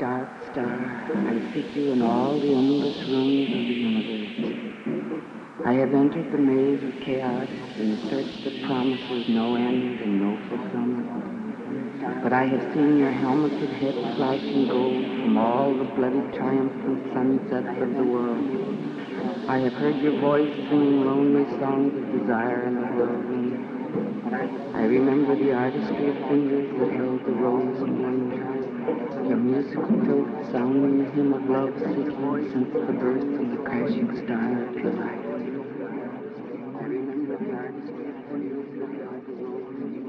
Dark star, I seek you in all the endless rooms of the universe. I have entered the maze of chaos in search that promises no end and no fulfillment. But I have seen your helmeted head flashing gold from all the bloody triumphant sunsets of the world. I have heard your voice singing lonely songs of desire in the whirlwind. I remember the artistry of fingers that held the rose in one wonder. Your musical throat sounding the hymn of love seeking since the birth of the crashing star of life. I remember the artistry of fingers that held the rose in wonder.